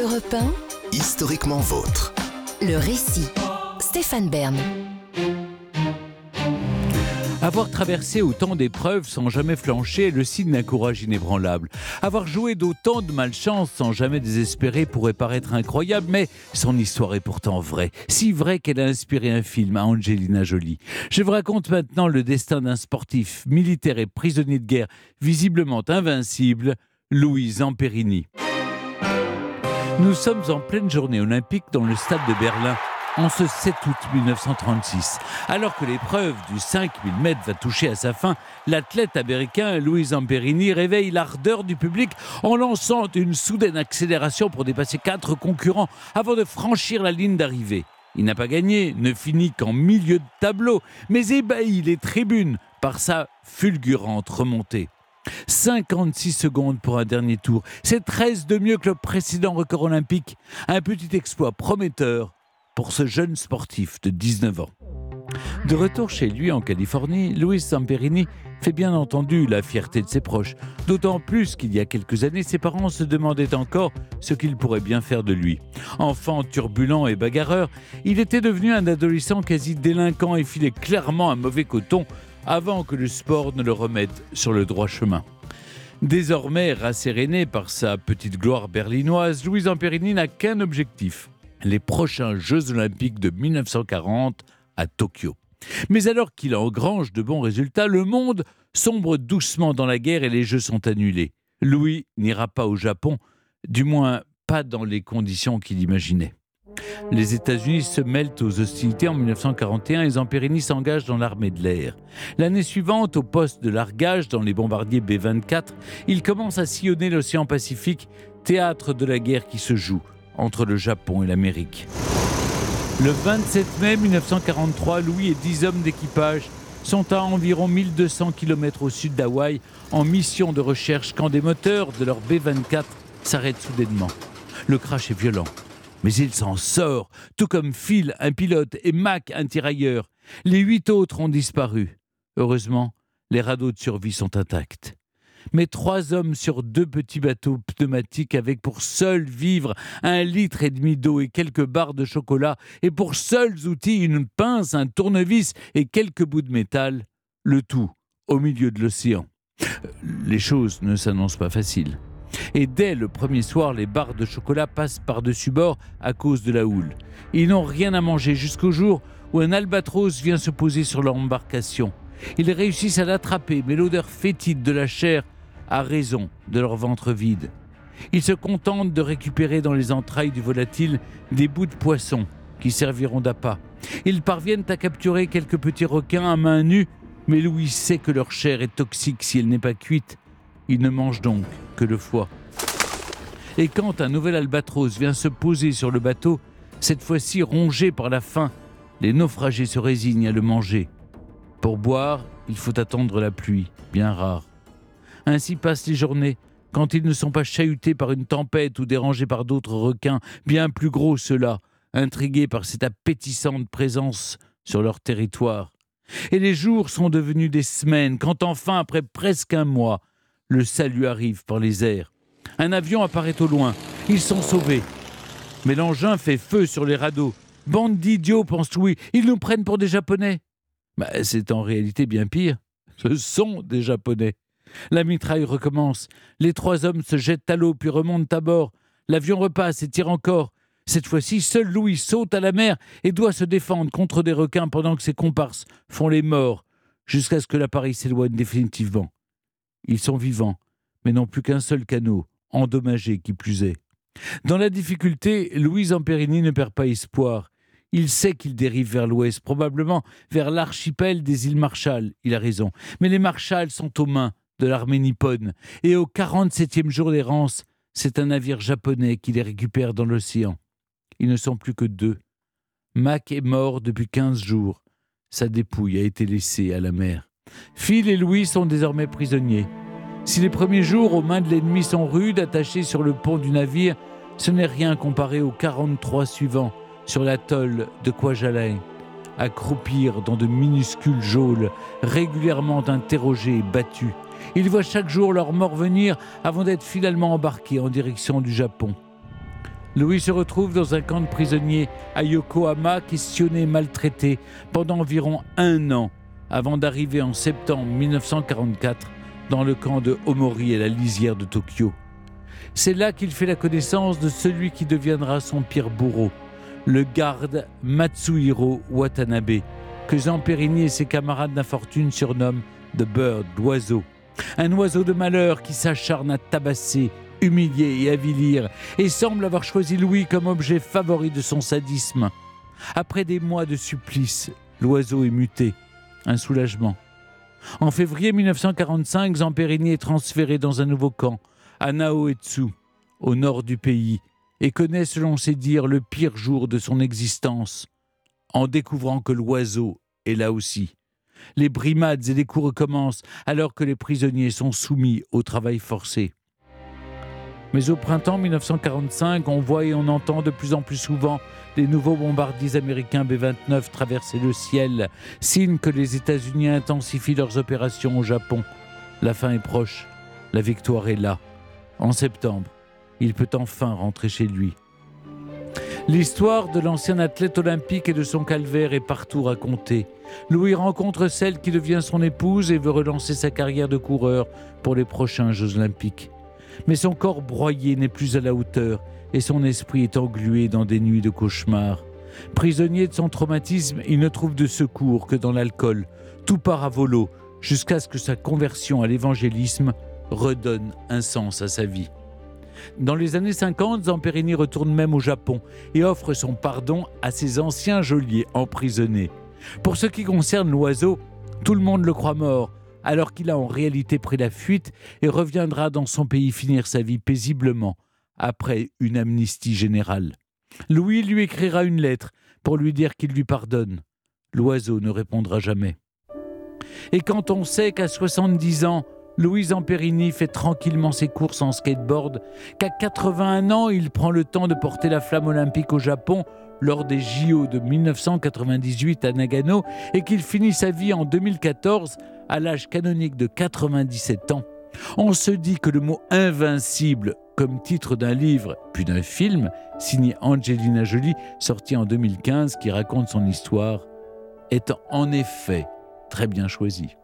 Europe 1, Historiquement vôtre. le récit. Stéphane Bern. Avoir traversé autant d'épreuves sans jamais flancher est le signe d'un courage inébranlable. Avoir joué d'autant de malchance sans jamais désespérer pourrait paraître incroyable, mais son histoire est pourtant vraie. Si vraie qu'elle a inspiré un film à Angelina Jolie. Je vous raconte maintenant le destin d'un sportif, militaire et prisonnier de guerre, visiblement invincible, Louis Zamperini. Nous sommes en pleine journée olympique dans le stade de Berlin en ce 7 août 1936. Alors que l'épreuve du 5000 mètres va toucher à sa fin, l'athlète américain Louis Zamperini réveille l'ardeur du public en lançant une soudaine accélération pour dépasser quatre concurrents avant de franchir la ligne d'arrivée. Il n'a pas gagné, ne finit qu'en milieu de tableau, mais ébahit les tribunes par sa fulgurante remontée. 56 secondes pour un dernier tour. C'est 13 de mieux que le précédent record olympique. Un petit exploit prometteur pour ce jeune sportif de 19 ans. De retour chez lui en Californie, Luis Zamperini fait bien entendu la fierté de ses proches, d'autant plus qu'il y a quelques années, ses parents se demandaient encore ce qu'ils pourraient bien faire de lui. Enfant turbulent et bagarreur, il était devenu un adolescent quasi délinquant et filait clairement un mauvais coton avant que le sport ne le remette sur le droit chemin. Désormais rasséréné par sa petite gloire berlinoise, Louis Zamperini n'a qu'un objectif les prochains Jeux Olympiques de 1940 à Tokyo. Mais alors qu'il engrange de bons résultats, le monde sombre doucement dans la guerre et les Jeux sont annulés. Louis n'ira pas au Japon, du moins pas dans les conditions qu'il imaginait. Les États-Unis se mêlent aux hostilités en 1941 et Zamperini s'engage dans l'armée de l'air. L'année suivante, au poste de largage dans les bombardiers B-24, il commence à sillonner l'océan Pacifique, théâtre de la guerre qui se joue entre le Japon et l'Amérique. Le 27 mai 1943, Louis et 10 hommes d'équipage sont à environ 1200 km au sud d'Hawaï en mission de recherche quand des moteurs de leur B-24 s'arrêtent soudainement. Le crash est violent, mais il s'en sort, tout comme Phil, un pilote, et Mac, un tirailleur. Les huit autres ont disparu. Heureusement, les radeaux de survie sont intacts mais trois hommes sur deux petits bateaux pneumatiques avec pour seul vivre un litre et demi d'eau et quelques barres de chocolat, et pour seuls outils une pince, un tournevis et quelques bouts de métal, le tout au milieu de l'océan. Les choses ne s'annoncent pas faciles. Et dès le premier soir, les barres de chocolat passent par-dessus bord à cause de la houle. Ils n'ont rien à manger jusqu'au jour où un albatros vient se poser sur leur embarcation. Ils réussissent à l'attraper, mais l'odeur fétide de la chair a raison de leur ventre vide. Ils se contentent de récupérer dans les entrailles du volatile des bouts de poisson qui serviront d'appât. Ils parviennent à capturer quelques petits requins à main nue, mais Louis sait que leur chair est toxique si elle n'est pas cuite. Il ne mange donc que le foie. Et quand un nouvel albatros vient se poser sur le bateau, cette fois-ci rongé par la faim, les naufragés se résignent à le manger. Pour boire, il faut attendre la pluie, bien rare. Ainsi passent les journées, quand ils ne sont pas chahutés par une tempête ou dérangés par d'autres requins, bien plus gros ceux-là, intrigués par cette appétissante présence sur leur territoire. Et les jours sont devenus des semaines, quand enfin, après presque un mois, le salut arrive par les airs. Un avion apparaît au loin. Ils sont sauvés. Mais l'engin fait feu sur les radeaux. Bande d'idiots, pense Louis. Ils nous prennent pour des Japonais. Bah, c'est en réalité bien pire. Ce sont des Japonais. La mitraille recommence. Les trois hommes se jettent à l'eau puis remontent à bord. L'avion repasse et tire encore. Cette fois-ci, seul Louis saute à la mer et doit se défendre contre des requins pendant que ses comparses font les morts, jusqu'à ce que l'appareil s'éloigne définitivement. Ils sont vivants, mais n'ont plus qu'un seul canot, endommagé qui plus est. Dans la difficulté, Louis Zamperini ne perd pas espoir. Il sait qu'il dérive vers l'ouest, probablement vers l'archipel des îles Marshall. Il a raison. Mais les Marshall sont aux mains de l'armée nippone. Et au 47e jour d'errance, c'est un navire japonais qui les récupère dans l'océan. Ils ne sont plus que deux. Mac est mort depuis 15 jours. Sa dépouille a été laissée à la mer. Phil et Louis sont désormais prisonniers. Si les premiers jours aux mains de l'ennemi sont rudes, attachés sur le pont du navire, ce n'est rien comparé aux 43 suivants sur l'atoll de Kwajalein, accroupir dans de minuscules geôles, régulièrement interrogés et battus. Ils voient chaque jour leur mort venir avant d'être finalement embarqués en direction du Japon. Louis se retrouve dans un camp de prisonniers à Yokohama, questionné et maltraité pendant environ un an avant d'arriver en septembre 1944 dans le camp de Omori à la lisière de Tokyo. C'est là qu'il fait la connaissance de celui qui deviendra son pire bourreau, le garde Matsuhiro Watanabe, que Zamperini et ses camarades d'infortune surnomment The Bird, l'oiseau. Un oiseau de malheur qui s'acharne à tabasser, humilier et avilir, et semble avoir choisi Louis comme objet favori de son sadisme. Après des mois de supplice, l'oiseau est muté. Un soulagement. En février 1945, Zamperini est transféré dans un nouveau camp, à Naoetsu, au nord du pays, et connaît, selon ses dires, le pire jour de son existence, en découvrant que l'oiseau est là aussi. Les brimades et les coups recommencent alors que les prisonniers sont soumis au travail forcé. Mais au printemps 1945, on voit et on entend de plus en plus souvent les nouveaux bombardiers américains B-29 traverser le ciel, signe que les États-Unis intensifient leurs opérations au Japon. La fin est proche, la victoire est là. En septembre, il peut enfin rentrer chez lui. L'histoire de l'ancien athlète olympique et de son calvaire est partout racontée. Louis rencontre celle qui devient son épouse et veut relancer sa carrière de coureur pour les prochains Jeux olympiques mais son corps broyé n'est plus à la hauteur et son esprit est englué dans des nuits de cauchemars. Prisonnier de son traumatisme, il ne trouve de secours que dans l'alcool. Tout part à volo jusqu'à ce que sa conversion à l'évangélisme redonne un sens à sa vie. Dans les années 50, Zamperini retourne même au Japon et offre son pardon à ses anciens geôliers emprisonnés. Pour ce qui concerne l'oiseau, tout le monde le croit mort, alors qu'il a en réalité pris la fuite et reviendra dans son pays finir sa vie paisiblement après une amnistie générale. Louis lui écrira une lettre pour lui dire qu'il lui pardonne. L'oiseau ne répondra jamais. Et quand on sait qu'à 70 ans, Louis Amperini fait tranquillement ses courses en skateboard, qu'à 81 ans, il prend le temps de porter la flamme olympique au Japon lors des JO de 1998 à Nagano et qu'il finit sa vie en 2014 à l'âge canonique de 97 ans, on se dit que le mot invincible comme titre d'un livre puis d'un film signé Angelina Jolie sorti en 2015 qui raconte son histoire est en effet très bien choisi.